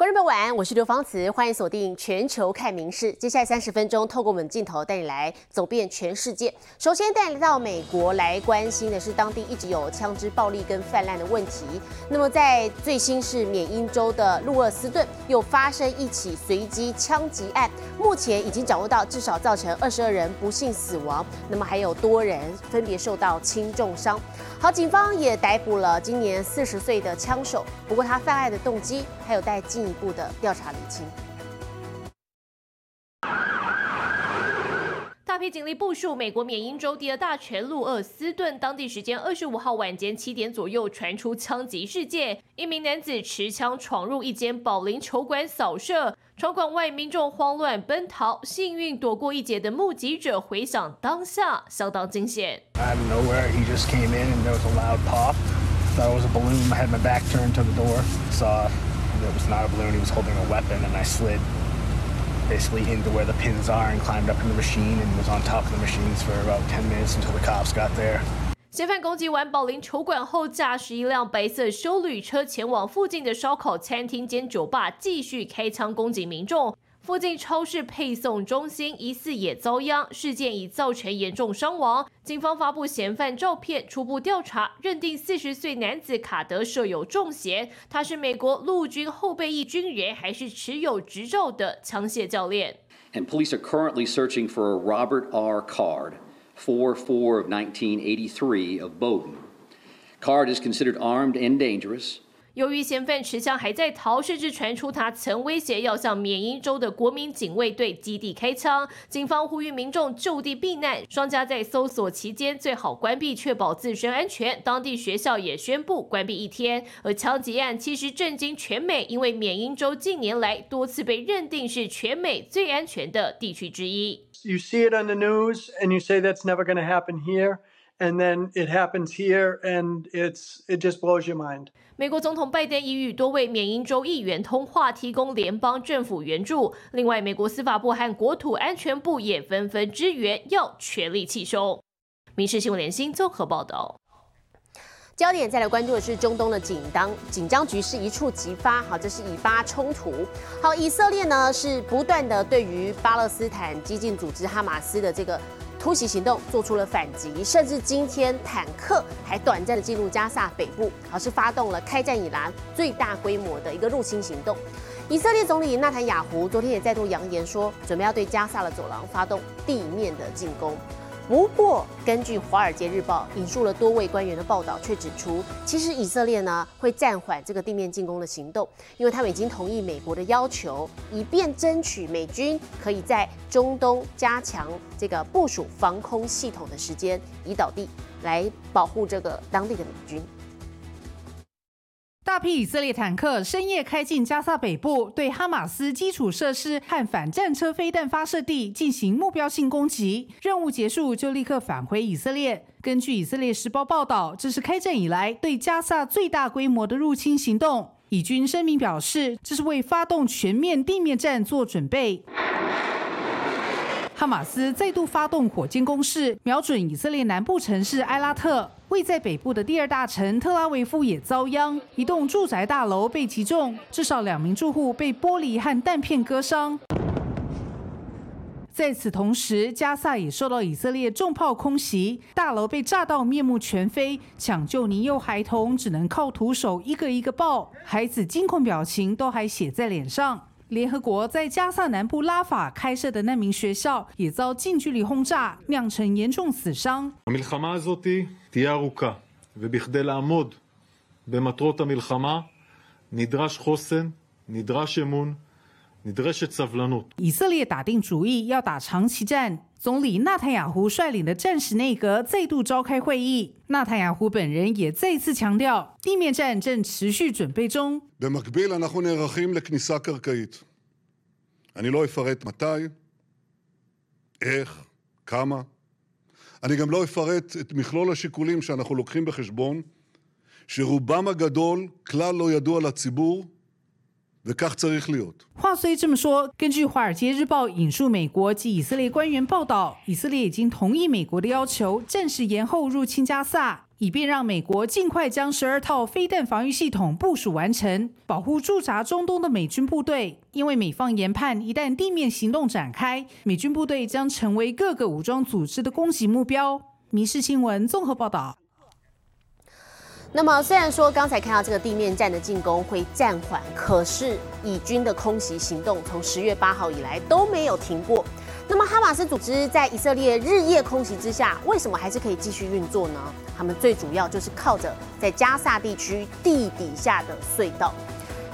观众朋友晚安，我是刘芳慈，欢迎锁定全球看名事。接下来三十分钟，透过我们镜头带你来走遍全世界。首先带你到美国来关心的是当地一直有枪支暴力跟泛滥的问题。那么在最新是缅因州的路厄斯顿又发生一起随机枪击案，目前已经掌握到至少造成二十二人不幸死亡，那么还有多人分别受到轻重伤。好，警方也逮捕了今年四十岁的枪手，不过他犯案的动机还有待进一步的调查厘清。配警力部署美国缅因州第二大全路厄斯顿当地时间二十五号晚间七点左右传出枪击事件一名男子持枪闯入一间保龄球馆扫射场馆外民众慌乱奔逃幸运躲过一劫的目击者回想当下相当惊险。basically into where the pins are and climbed up in the machine and was on top of the machines for about 10 minutes until the cops got there. 嫌犯攻击完保龄球馆后，驾驶一辆白色修旅车前往附近的烧烤餐厅兼酒吧，继续开枪攻击民众。 附近超市配送中心疑似也遭殃，事件已造成严重伤亡。警方发布嫌犯照片，初步调查认定四十岁男子卡德设有重嫌，他是美国陆军后备役军人，还是持有执照的枪械教练。And police are currently searching for a Robert R. Card. 4 4 of 1983 of Bowden. Card is considered armed and dangerous. 由于嫌犯持枪还在逃，甚至传出他曾威胁要向缅因州的国民警卫队基地开枪。警方呼吁民众就地避难，双家在搜索期间最好关闭，确保自身安全。当地学校也宣布关闭一天。而枪击案其实震惊全美，因为缅因州近年来多次被认定是全美最安全的地区之一。you see it on the news and you say that's never going to happen here and then it happens here and it's it just blows your mind 美国总统拜登已与多位缅因州议员通话，提供联邦政府援助。另外，美国司法部和国土安全部也纷纷支援，要全力气收。民事新闻联新综合报道。焦点再来关注的是中东的紧张紧张局势一触即发，好，这是以巴冲突。好，以色列呢是不断的对于巴勒斯坦激进组织哈马斯的这个突袭行动做出了反击，甚至今天坦克还短暂的进入加萨北部，而是发动了开战以来最大规模的一个入侵行动。以色列总理纳坦雅胡昨天也再度扬言说，准备要对加萨的走廊发动地面的进攻。不过，根据《华尔街日报》引述了多位官员的报道，却指出，其实以色列呢会暂缓这个地面进攻的行动，因为他们已经同意美国的要求，以便争取美军可以在中东加强这个部署防空系统的时间，以导地来保护这个当地的美军。大批以色列坦克深夜开进加萨北部，对哈马斯基础设施和反战车飞弹发射地进行目标性攻击。任务结束就立刻返回以色列。根据以色列时报报道，这是开战以来对加萨最大规模的入侵行动。以军声明表示，这是为发动全面地面战做准备。哈马斯再度发动火箭攻势，瞄准以色列南部城市埃拉特。位在北部的第二大城特拉维夫也遭殃，一栋住宅大楼被击中，至少两名住户被玻璃和弹片割伤。在此同时，加萨也受到以色列重炮空袭，大楼被炸到面目全非，抢救年幼孩童只能靠徒手一个一个抱，孩子惊恐表情都还写在脸上。联合国在加萨南部拉法开设的难民学校也遭近距离轰炸，酿成严重死伤。המלחמה הזאת תהיה ארוכה, ובכדי לעמוד במטרות המלחמה נדרש חוסן, נדרש אמון, נדרשת סבלנות. 以色列打定主意要打长期战，总理纳坦雅胡率领的战时内阁再度召开会议。纳坦雅胡本人也再次强调，地面战正持续准备中。 במקביל אנחנו נערכים לכניסה קרקעית. אני לא אפרט מתי, איך, כמה. אני גם לא אפרט את מכלול השיקולים שאנחנו לוקחים בחשבון, שרובם הגדול כלל לא ידוע לציבור, וכך צריך להיות. 话虽这么说，根据《华尔街日报》引述美国及以色列官员报道，以色列已经同意美国的要求，暂时延后入侵加萨， 以便让美国尽快将十二套飞弹防御系统部署完成，保护驻扎中东的美军部队。因为美方研判，一旦地面行动展开，美军部队将成为各个武装组织的攻击目标。《民事新闻》综合报道。那么，虽然说刚才看到这个地面战的进攻会暂缓，可是以军的空袭行动从十月八号以来都没有停过。那么，哈马斯组织在以色列日夜空袭之下，为什么还是可以继续运作呢？他们最主要就是靠着在加萨地区地底下的隧道，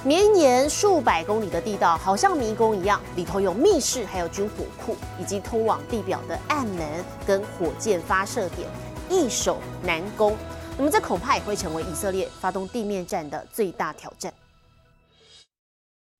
绵延数百公里的地道，好像迷宫一样，里头有密室，还有军火库，以及通往地表的暗门跟火箭发射点，易守难攻。那么这恐怕也会成为以色列发动地面战的最大挑战。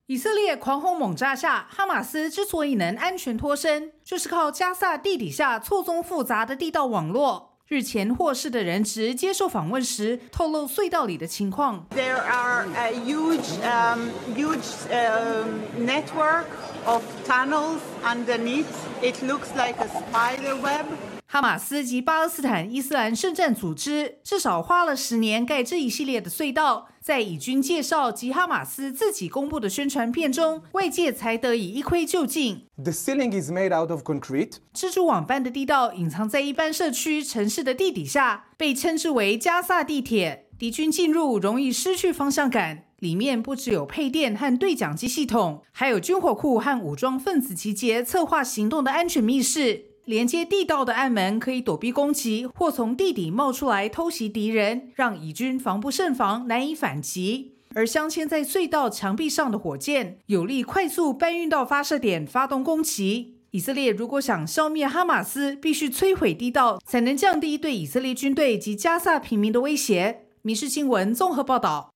以色列狂轰猛炸下，哈马斯之所以能安全脱身，就是靠加萨地底下错综复杂的地道网络。日前获释的人质接受访问时，透露隧道里的情况。There are a huge, um, huge um, network of tunnels underneath. It looks like a spider web. 哈马斯及巴勒斯坦伊斯兰圣战组织至少花了十年盖这一系列的隧道，在以军介绍及哈马斯自己公布的宣传片中，外界才得以一窥究竟。The ceiling is made out of concrete。蜘蛛网般的地道隐藏在一般社区城市的地底下，被称之为加萨地铁。敌军进入容易失去方向感。里面不只有配电和对讲机系统，还有军火库和武装分子集结、策划行动的安全密室。连接地道的暗门可以躲避攻击，或从地底冒出来偷袭敌人，让以军防不胜防，难以反击。而镶嵌在隧道墙壁上的火箭，有力快速搬运到发射点，发动攻击。以色列如果想消灭哈马斯，必须摧毁地道，才能降低对以色列军队及加萨平民的威胁。民事新闻综合报道。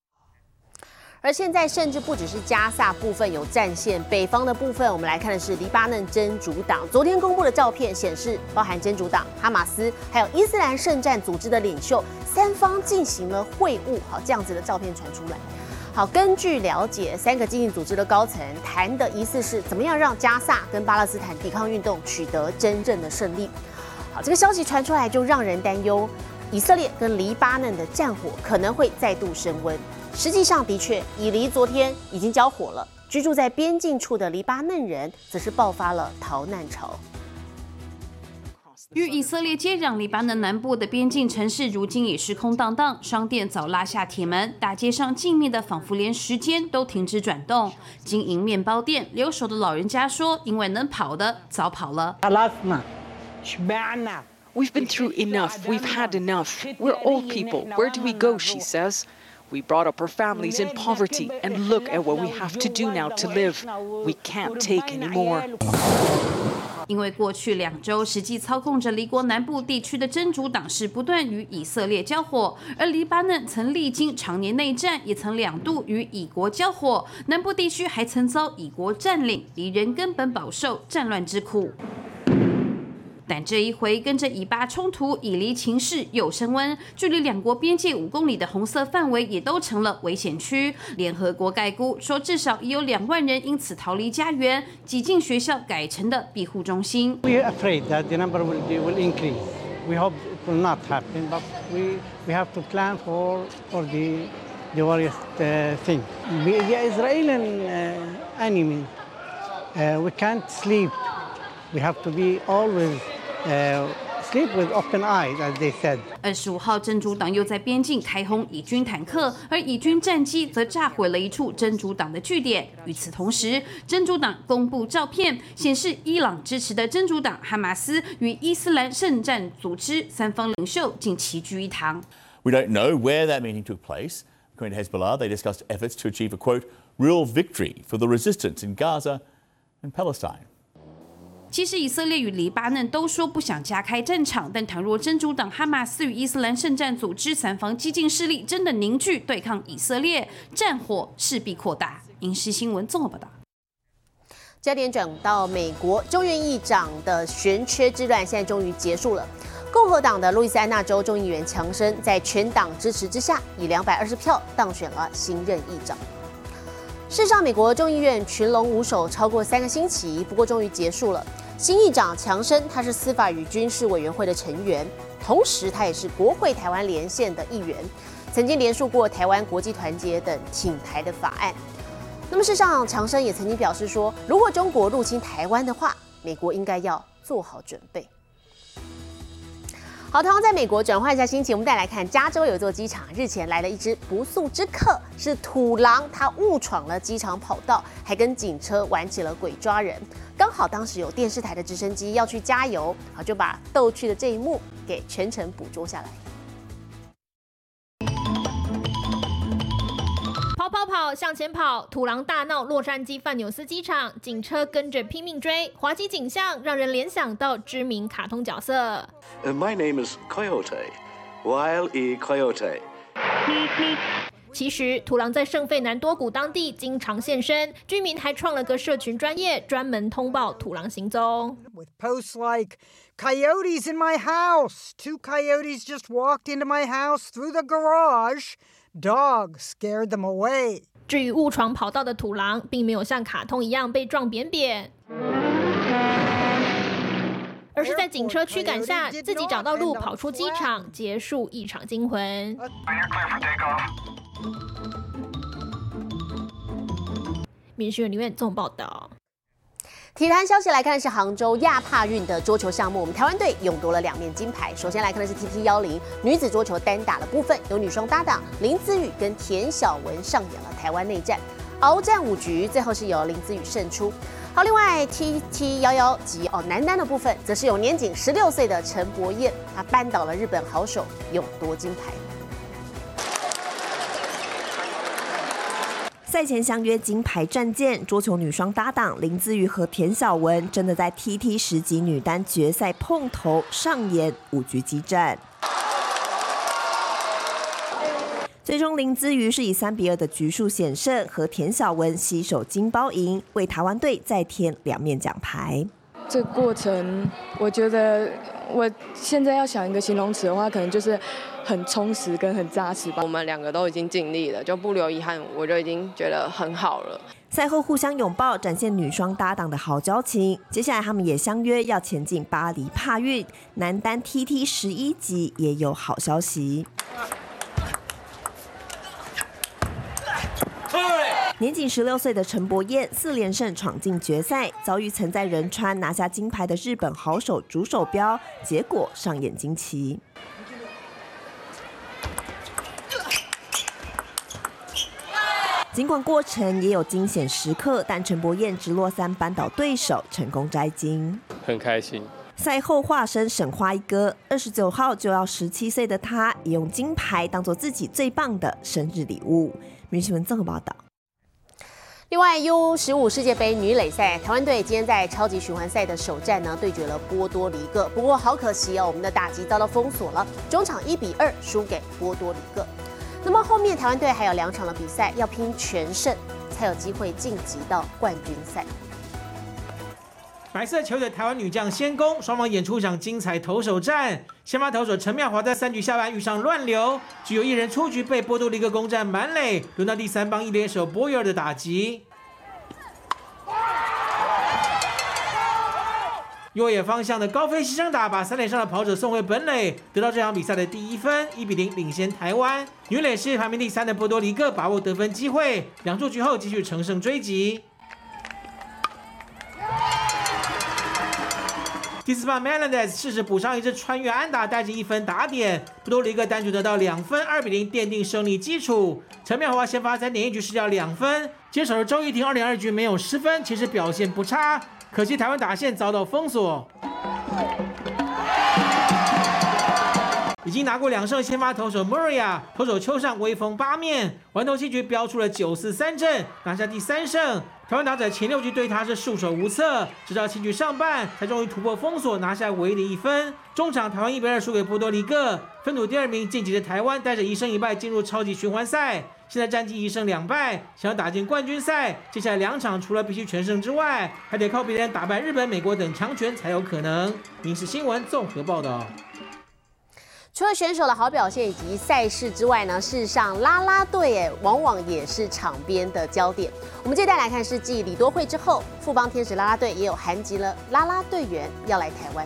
而现在甚至不只是加萨部分有战线，北方的部分，我们来看的是黎巴嫩真主党。昨天公布的照片显示，包含真主党、哈马斯还有伊斯兰圣战组织的领袖三方进行了会晤。好，这样子的照片传出来。好，根据了解，三个激进组织的高层谈的疑似是怎么样让加萨跟巴勒斯坦抵抗运动取得真正的胜利。好，这个消息传出来就让人担忧，以色列跟黎巴嫩的战火可能会再度升温。实际上，的确，以黎昨天已经交火了。居住在边境处的黎巴嫩人则是爆发了逃难潮。与以色列接壤黎巴嫩南部的边境城市，如今已是空荡荡，商店早拉下铁门，大街上静谧的，仿佛连时间都停止转动。经营面包店留守的老人家说：“因为能跑的早跑了。” We've been through enough. We've had enough. We're old people. Where do we go? She says. We brought up our families in poverty, and look at what we have to do now to live. We can't take anymore. 因为过去两周，实际操控着黎国南部地区的真主党是不断与以色列交火，而黎巴嫩曾历经常年内战，也曾两度与以国交火，南部地区还曾遭以国占领，敌人根本饱受战乱之苦。但这一回，跟着以巴冲突，以离情势又升温，距离两国边界五公里的红色范围也都成了危险区。联合国概估说，至少已有两万人因此逃离家园，挤进学校改成的庇护中心。We are afraid that the number will will increase. We hope it will not happen, but we we have to plan for for the the worst thing. The Israeli enemy, we can't sleep. We have to be always. Sleep with open eyes, as they said. 二十五号，真主党又在边境开轰以军坦克，而以军战机则炸毁了一处真主党的据点。与此同时，真主党公布照片，显示伊朗支持的真主党哈马斯与伊斯兰圣战组织三方领袖竟齐聚一堂。We don't know where that meeting took place. According to Hezbollah, they discussed efforts to achieve a quote real victory for the resistance in Gaza and Palestine. 其实以色列与黎巴嫩都说不想加开战场，但倘若真主党哈马斯与伊斯兰圣战组织三方激进势力真的凝聚对抗以色列，战火势必扩大。影视新闻综合报道。焦点转到美国众院议长的悬缺之乱，现在终于结束了。共和党的路易斯安那州众议员强生在全党支持之下，以两百二十票当选了新任议长。事实上，美国众议院群龙无首超过三个星期，不过终于结束了。新议长强生，他是司法与军事委员会的成员。同时他也是国会台湾连线的议员，曾经联署过台湾国际团结等挺台的法案。那么，事实上，强生也曾经表示说，如果中国入侵台湾的话，美国应该要做好准备。好，同样在美国转换一下心情，我们再来看加州有一座机场，日前来了一只不速之客，是土狼，它误闯了机场跑道，还跟警车玩起了鬼抓人。刚好当时有电视台的直升机要去加油，好就把逗趣的这一幕给全程捕捉下来。跑跑跑，向前跑！土狼大闹洛杉矶范纽斯机场，警车跟着拼命追，滑稽景象让人联想到知名卡通角色。My name is Coyote, Wild E. Coyote。其实，土狼在圣费南多谷当地经常现身，居民还创了个社群专业，专门通报土狼行踪。With posts like "Coyotes in my house," two coyotes just walked into my house through the garage. Dog scared them away. 至于误闯跑道的土狼，并没有像卡通一样被撞扁扁，而是在警车驱赶下，自己找到路跑出机场，结束一场惊魂。民讯里面综报道。体坛消息来看，是杭州亚帕运的桌球项目，我们台湾队勇夺了两面金牌。首先来看的是 TT 幺零女子桌球单打的部分，有女双搭档林子雨跟田晓雯上演了台湾内战，鏖战五局，最后是由林子雨胜出。好，另外 TT 幺幺及哦男单的部分，则是有年仅十六岁的陈柏彦，他扳倒了日本好手，勇夺金牌。赛前相约金牌战舰，桌球女双搭档林姿瑜和田晓雯真的在 TT 十级女单决赛碰头，上演五局激战。最终林姿瑜是以三比二的局数险胜，和田晓雯携手金包银，为台湾队再添两面奖牌。这个过程，我觉得我现在要想一个形容词的话，可能就是很充实跟很扎实吧。我们两个都已经尽力了，就不留遗憾，我就已经觉得很好了。赛后互相拥抱，展现女双搭档的好交情。接下来他们也相约要前进巴黎帕运，男单 TT 十一级也有好消息。年仅十六岁的陈柏彦四连胜闯进决赛，遭遇曾在仁川拿下金牌的日本好手竹手标，结果上演惊奇。尽管过程也有惊险时刻，但陈柏彦直落三扳倒对手，成功摘金，很开心。赛后化身沈花一哥，二十九号就要十七岁的他，也用金牌当做自己最棒的生日礼物。明新闻综合报道。另外，U 十五世界杯女垒赛，台湾队今天在超级循环赛的首战呢，对决了波多黎各。不过好可惜哦，我们的打击遭到封锁了，中场一比二输给波多黎各。那么后面台湾队还有两场的比赛要拼全胜，才有机会晋级到冠军赛。白色球队台湾女将先攻，双方演出一场精彩投手战。先发投手陈妙华在三局下半遇上乱流，只有一人出局，被波多黎各攻占满垒。轮到第三棒一垒手波伊尔的打击，右野方向的高飞牺牲打，把三垒上的跑者送回本垒，得到这场比赛的第一分，一比零领先台湾。女垒是排名第三的波多黎各，把握得分机会，两出局后继续乘胜追击。第四棒 Melendez 试试补上一支穿越安打，带着一分打点。波多黎各单局得到两分，二比零奠定胜利基础。陈妙华先发三点一局失掉两分，接手的周怡婷二点二局没有失分，其实表现不差。可惜台湾打线遭到封锁。已经拿过两胜先发投手 Maria，投手秋上威风八面，完投七局飙出了九四三振，拿下第三胜。台湾打者前六局对他是束手无策，直到七局上半才终于突破封锁，拿下唯一的一分。中场台湾一比二输给波多黎各，分组第二名晋级的台湾带着一胜一败进入超级循环赛，现在战绩一胜两败，想要打进冠军赛，接下来两场除了必须全胜之外，还得靠别人打败日本、美国等强权才有可能。民事新闻综合报道。除了选手的好表现以及赛事之外呢，事实上拉拉队诶，往往也是场边的焦点。我们接下来看是继李多惠之后，富邦天使拉拉队也有韩籍了拉拉队员要来台湾。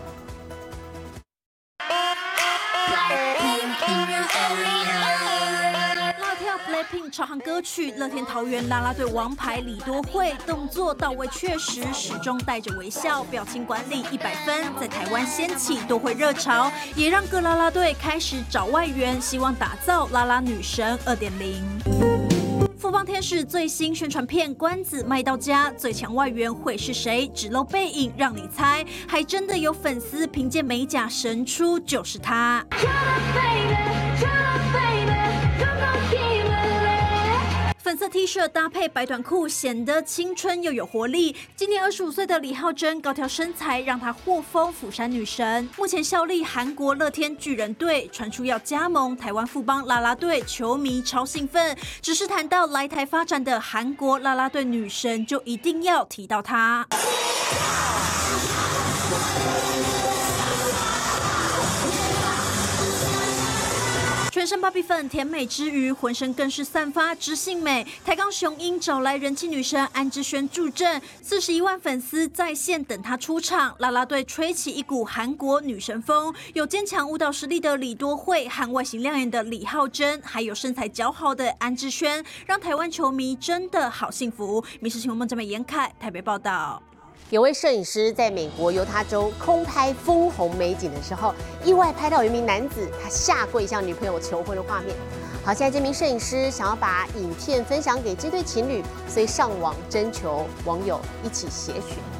超行歌曲，乐天桃园啦啦队王牌李多惠，动作到位确实，始终带着微笑，表情管理一百分，在台湾掀起多惠热潮，也让各啦啦队开始找外援，希望打造啦啦女神二点零。富邦天使最新宣传片关子卖到家，最强外援会是谁？只露背影让你猜，还真的有粉丝凭借美甲神出，就是他。粉色 T 恤搭配白短裤，显得青春又有活力。今年二十五岁的李浩珍，高挑身材让她获封釜山女神。目前效力韩国乐天巨人队，传出要加盟台湾富邦啦啦队，球迷超兴奋。只是谈到来台发展的韩国啦啦队女神，就一定要提到她。全身芭比粉，甜美之余，浑身更是散发知性美。台钢雄鹰找来人气女神安之轩助阵，四十一万粉丝在线等她出场。啦啦队吹起一股韩国女神风，有坚强舞蹈实力的李多惠和外形亮眼的李浩珍，还有身材姣好的安之轩，让台湾球迷真的好幸福。民事新闻孟正美、严凯台北报道。有位摄影师在美国犹他州空拍枫红美景的时候，意外拍到一名男子他下跪向女朋友求婚的画面。好，现在这名摄影师想要把影片分享给这对情侣，所以上网征求网友一起协选。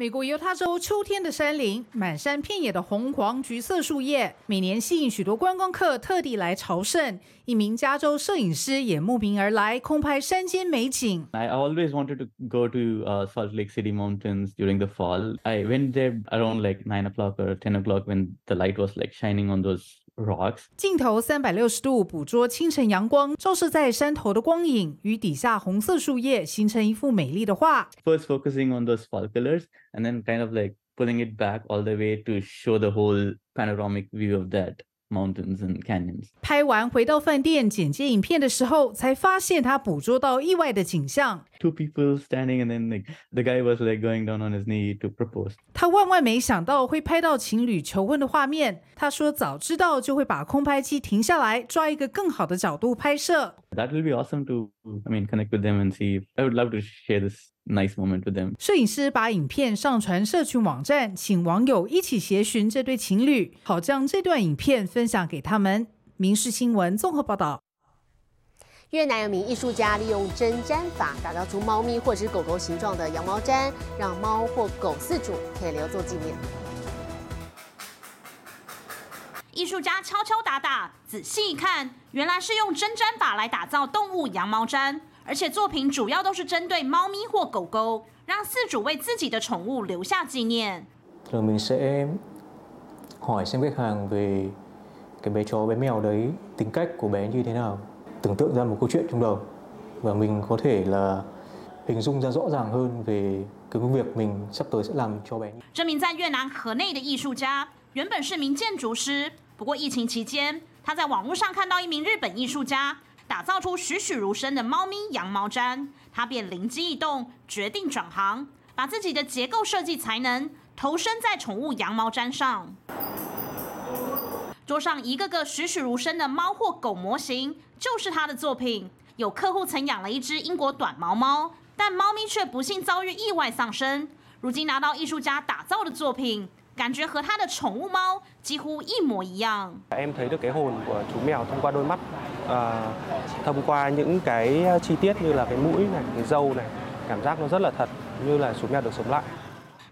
美国犹他州秋天的山林，满山遍野的红黄橘色树叶，每年吸引许多观光客特地来朝圣。一名加州摄影师也慕名而来，空拍山间美景。I always wanted to go to uh, Salt Lake City mountains during the fall. I went there around like nine o'clock or ten o'clock when the light was like shining on those 镜头三百六十度捕捉清晨阳光照射在山头的光影，与底下红色树叶形成一幅美丽的画。First focusing on those fall colors and then kind of like pulling it back all the way to show the whole panoramic view of that mountains and canyons. 拍完回到饭店剪接影片的时候，才发现他捕捉到意外的景象。Two people standing and then like the guy was like going down on his knee to propose. 他万万没想到会拍到情侣求婚的画面。他说早知道就会把空拍机停下来，抓一个更好的角度拍摄。That will be awesome to I mean connect with them and see. I would love to share this nice moment with them. 摄影师把影片上传社群网站，请网友一起协寻这对情侣，好将这段影片分享给他们。民事新闻综合报道。越南有名艺术家利用针毡法打造出猫咪或者是狗狗形状的羊毛毡，让猫或狗饲主可以留作纪念。艺术家敲敲打打，仔细一看，原来是用针毡法来打造动物羊毛毡，而且作品主要都是针对猫咪或狗狗，让饲主为自己的宠物留下纪念。Rồi mình sẽ hỏi xem khách hàng về cái bé chó bé mèo đấy tính cách của bé như thế nào, tưởng tượng ra một câu chuyện trong đầu và mình có thể là hình dung ra rõ ràng hơn về cái công việc mình sắp tới sẽ làm cho bé. 这名在越南河内的艺术家原本是名建筑师，不过疫情期间，他在网络上看到一名日本艺术家打造出栩栩如生的猫咪羊毛毡，他便灵机一动，决定转行，把自己的结构设计才能投身在宠物羊毛毡上。桌上一个个栩栩如生的猫或狗模型，就是他的作品。有客户曾养了一只英国短毛猫，但猫咪却不幸遭遇意外丧生。如今拿到艺术家打造的作品，感觉和他的宠物猫几乎一模一样。Em thấy được cái hồn của chú mèo thông qua đôi mắt, à, thông qua những cái chi tiết như là cái mũi này, cái râu này, cảm giác nó rất là thật, như là chú mèo được sống lại.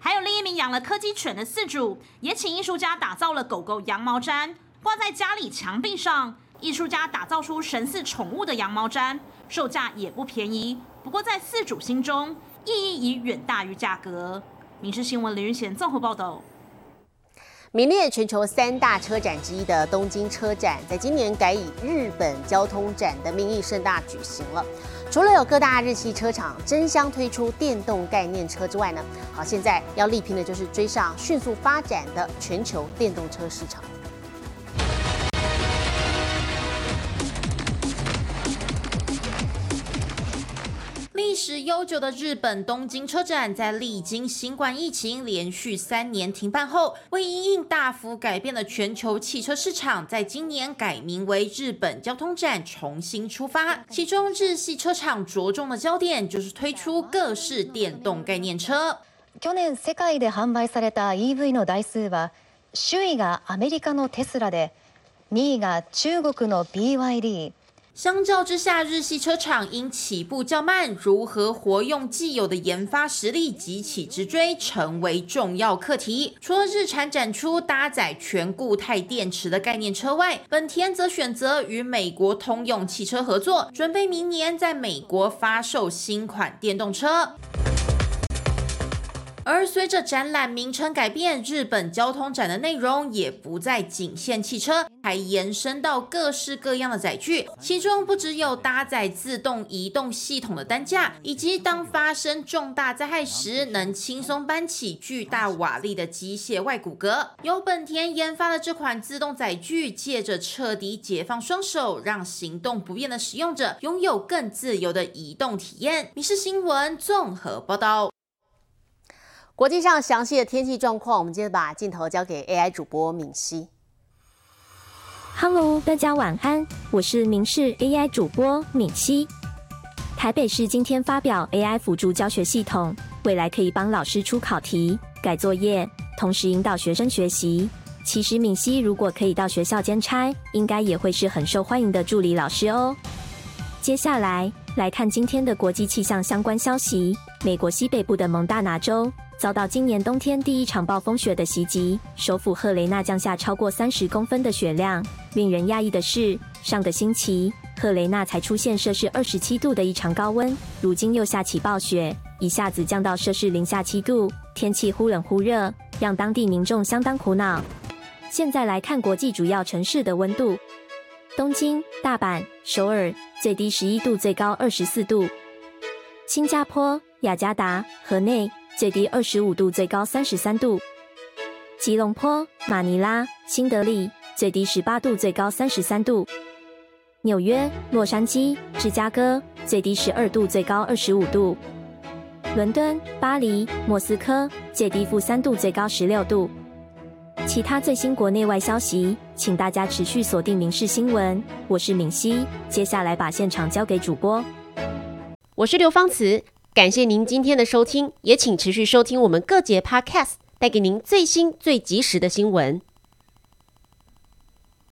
还有另一名养了柯基犬的饲主，也请艺术家打造了狗狗羊毛毡，挂在家里墙壁上。艺术家打造出神似宠物的羊毛毡，售价也不便宜。不过在饲主心中，意义已远大于价格。《民事新闻》林云贤综合报道。名列全球三大车展之一的东京车展，在今年改以日本交通展的名义盛大举行了。除了有各大日系车厂争相推出电动概念车之外呢，好，现在要力拼的就是追上迅速发展的全球电动车市场。史悠久的日本东京车展，在历经新冠疫情连续三年停办后，为因应大幅改变了全球汽车市场，在今年改名为日本交通展，重新出发。其中，日系车厂着重的焦点就是推出各式电动概念车。去年世界で販売された EV の台数は、首位がアメリカのテスラで、2位が中国の BYD。 相较之下，日系车厂因起步较慢，如何活用既有的研发实力急起直追，成为重要课题。除了日产展出搭载全固态电池的概念车外，本田则选择与美国通用汽车合作，准备明年在美国发售新款电动车。而随着展览名称改变，日本交通展的内容也不再仅限汽车，还延伸到各式各样的载具。其中不只有搭载自动移动系统的担架，以及当发生重大灾害时能轻松搬起巨大瓦砾的机械外骨骼。由本田研发的这款自动载具，借着彻底解放双手，让行动不便的使用者拥有更自由的移动体验。民事新闻综合报道。国际上详细的天气状况，我们接着把镜头交给 AI 主播敏熙。Hello，大家晚安，我是明视 AI 主播敏熙。台北市今天发表 AI 辅助教学系统，未来可以帮老师出考题、改作业，同时引导学生学习。其实敏熙如果可以到学校兼差，应该也会是很受欢迎的助理老师哦。接下来来看今天的国际气象相关消息：美国西北部的蒙大拿州。遭到今年冬天第一场暴风雪的袭击，首府赫雷纳降下超过三十公分的雪量。令人讶异的是，上个星期赫雷纳才出现摄氏二十七度的异常高温，如今又下起暴雪，一下子降到摄氏零下七度，天气忽冷忽热，让当地民众相当苦恼。现在来看国际主要城市的温度：东京、大阪、首尔，最低十一度，最高二十四度；新加坡、雅加达、河内。最低二十五度，最高三十三度。吉隆坡、马尼拉、新德里，最低十八度，最高三十三度。纽约、洛杉矶、芝加哥，最低十二度，最高二十五度。伦敦、巴黎、莫斯科，最低负三度，最高十六度。其他最新国内外消息，请大家持续锁定《民事新闻》，我是敏熙。接下来把现场交给主播，我是刘芳慈。感谢您今天的收听，也请持续收听我们各节 Podcast，带给您最新最及时的新闻。